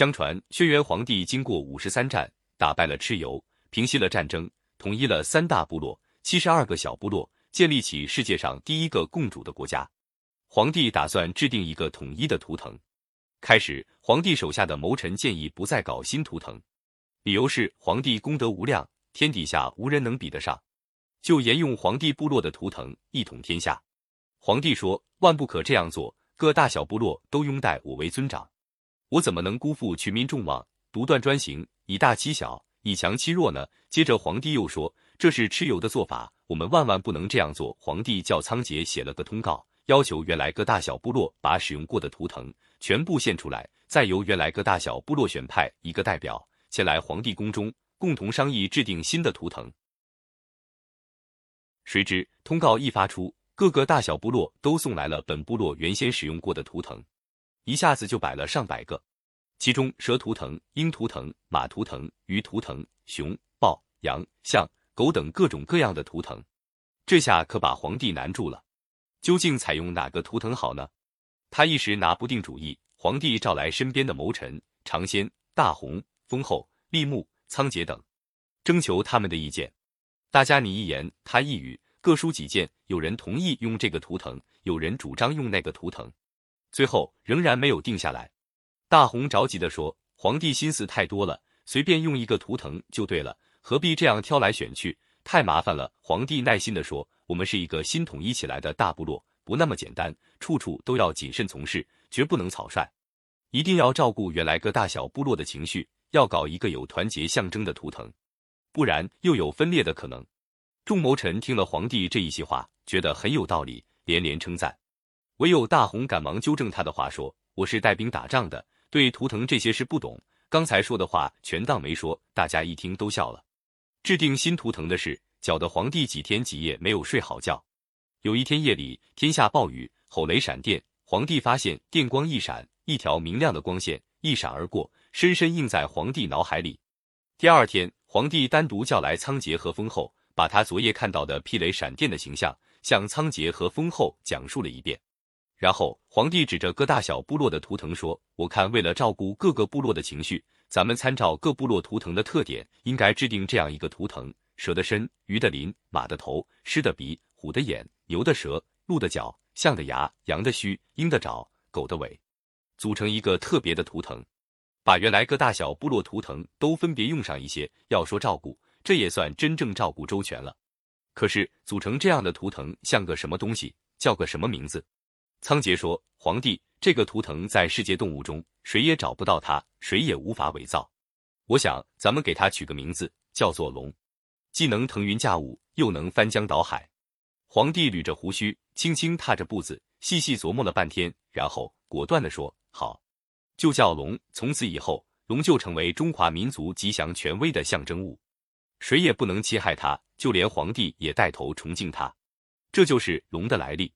相传，轩辕皇帝经过五十三战，打败了蚩尤，平息了战争，统一了三大部落、七十二个小部落，建立起世界上第一个共主的国家。皇帝打算制定一个统一的图腾。开始，皇帝手下的谋臣建议不再搞新图腾，理由是皇帝功德无量，天底下无人能比得上，就沿用皇帝部落的图腾，一统天下。皇帝说：“万不可这样做，各大小部落都拥戴我为尊长。”我怎么能辜负群民众望，独断专行，以大欺小，以强欺弱呢？接着皇帝又说，这是蚩尤的做法，我们万万不能这样做。皇帝叫仓颉写了个通告，要求原来各大小部落把使用过的图腾全部献出来，再由原来各大小部落选派一个代表前来皇帝宫中，共同商议制定新的图腾。谁知通告一发出，各个大小部落都送来了本部落原先使用过的图腾。一下子就摆了上百个，其中蛇图腾、鹰图腾、马图腾、鱼图腾、熊、豹、羊、象、狗等各种各样的图腾，这下可把皇帝难住了。究竟采用哪个图腾好呢？他一时拿不定主意。皇帝召来身边的谋臣尝鲜、大红、丰厚、立木、仓颉等，征求他们的意见。大家你一言他一语，各抒己见。有人同意用这个图腾，有人主张用那个图腾。最后仍然没有定下来，大红着急地说：“皇帝心思太多了，随便用一个图腾就对了，何必这样挑来选去？太麻烦了。”皇帝耐心地说：“我们是一个新统一起来的大部落，不那么简单，处处都要谨慎从事，绝不能草率，一定要照顾原来各大小部落的情绪，要搞一个有团结象征的图腾，不然又有分裂的可能。”众谋臣听了皇帝这一席话，觉得很有道理，连连称赞。唯有大红赶忙纠正他的话，说：“我是带兵打仗的，对图腾这些事不懂。刚才说的话全当没说。”大家一听都笑了。制定新图腾的事，搅得皇帝几天几夜没有睡好觉。有一天夜里，天下暴雨，吼雷闪电，皇帝发现电光一闪，一条明亮的光线一闪而过，深深印在皇帝脑海里。第二天，皇帝单独叫来仓颉和丰后，把他昨夜看到的霹雷闪电的形象向仓颉和丰后讲述了一遍。然后，皇帝指着各大小部落的图腾说：“我看，为了照顾各个部落的情绪，咱们参照各部落图腾的特点，应该制定这样一个图腾：蛇的身、鱼的鳞、马的头、狮的鼻、虎的眼、牛的舌、鹿的角、象的牙、羊的须、鹰的爪、狗的尾，组成一个特别的图腾。把原来各大小部落图腾都分别用上一些。要说照顾，这也算真正照顾周全了。可是，组成这样的图腾像个什么东西？叫个什么名字？”仓颉说：“皇帝，这个图腾在世界动物中谁也找不到它，谁也无法伪造。我想，咱们给它取个名字，叫做龙，既能腾云驾雾，又能翻江倒海。”皇帝捋着胡须，轻轻踏着步子，细细琢磨了半天，然后果断地说：“好，就叫龙。从此以后，龙就成为中华民族吉祥权威的象征物，谁也不能侵害它，就连皇帝也带头崇敬它。这就是龙的来历。”